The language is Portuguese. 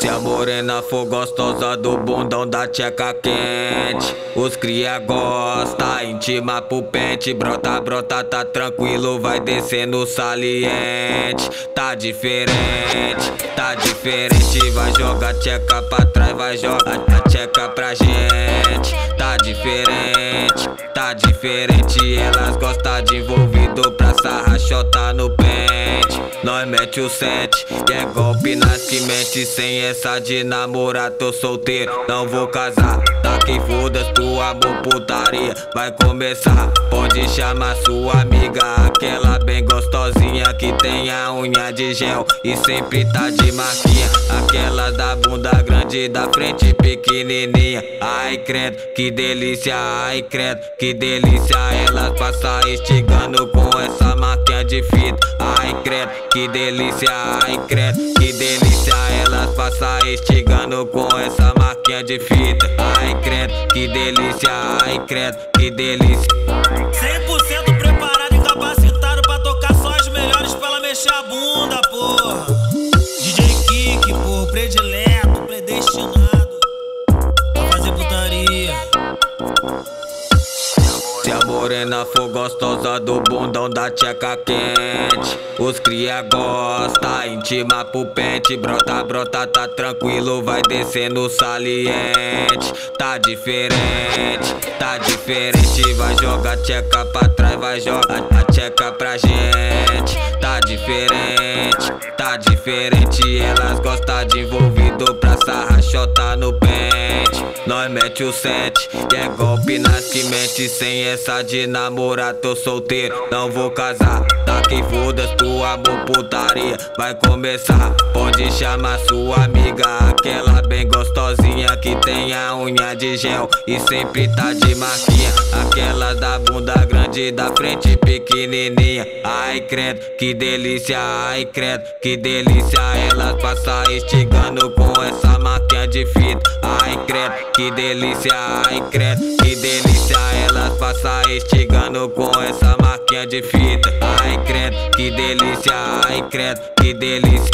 Se é a morena for gostosa do bundão da tcheca quente. Os cria gosta, intima pro pente. Brota, brota, tá tranquilo, vai descendo saliente. Tá diferente, tá diferente. Vai jogar tcheca pra trás, vai jogar a tcheca pra gente. Tá diferente, tá diferente. Elas gostam de envolvido pra sarrachota no pente nós mete o sete, e é golpe nas que Sem essa de namorar, tô solteiro, não vou casar. Tá que foda-se, tu putaria Vai começar, pode chamar sua amiga Aquela bem gostosinha que tem a unha de gel E sempre tá de marquinha. Aquela da bunda grande, da frente pequenininha. Ai credo, que delícia, ai credo, que delícia. Elas passa estigando com essa de fita Ai credo, que delícia, ai credo, que delícia. Elas passa estigando com essa máquina de fita Ai credo, que delícia, ai credo, que delícia. 100% preparado e capacitado pra tocar só as melhores pra ela mexer a bunda, porra. DJ Kik, porra, predileto, predestinado. Pra fazer putaria Se a morena for gostosa do bundão da tcheca quente. Os cria gosta, intima pro pente. Brota, brota, tá tranquilo, vai descendo saliente. Tá diferente, tá diferente. Vai jogar tcheca pra trás, vai jogar a tcheca pra gente. Tá diferente, tá diferente. Elas gostam de envolvido pra sarrachota no pente Nós mete o sete, é golpe nas que Sem essa de namorar, tô solteiro, não vou casar. Tá que foda-se, tu amor putaria Vai começar, pode chamar sua amiga Aquela bem gostosinha que tem a unha de gel E sempre tá de marquinha. Aquela da bunda grande, da frente pequenininha. Ai credo, que delícia, ai credo, que delícia. Elas passa estigando com essa que delícia, ai credo, que delícia Elas passa estigando com essa máquina de fita. Ai credo, que delícia, ai credo, que delícia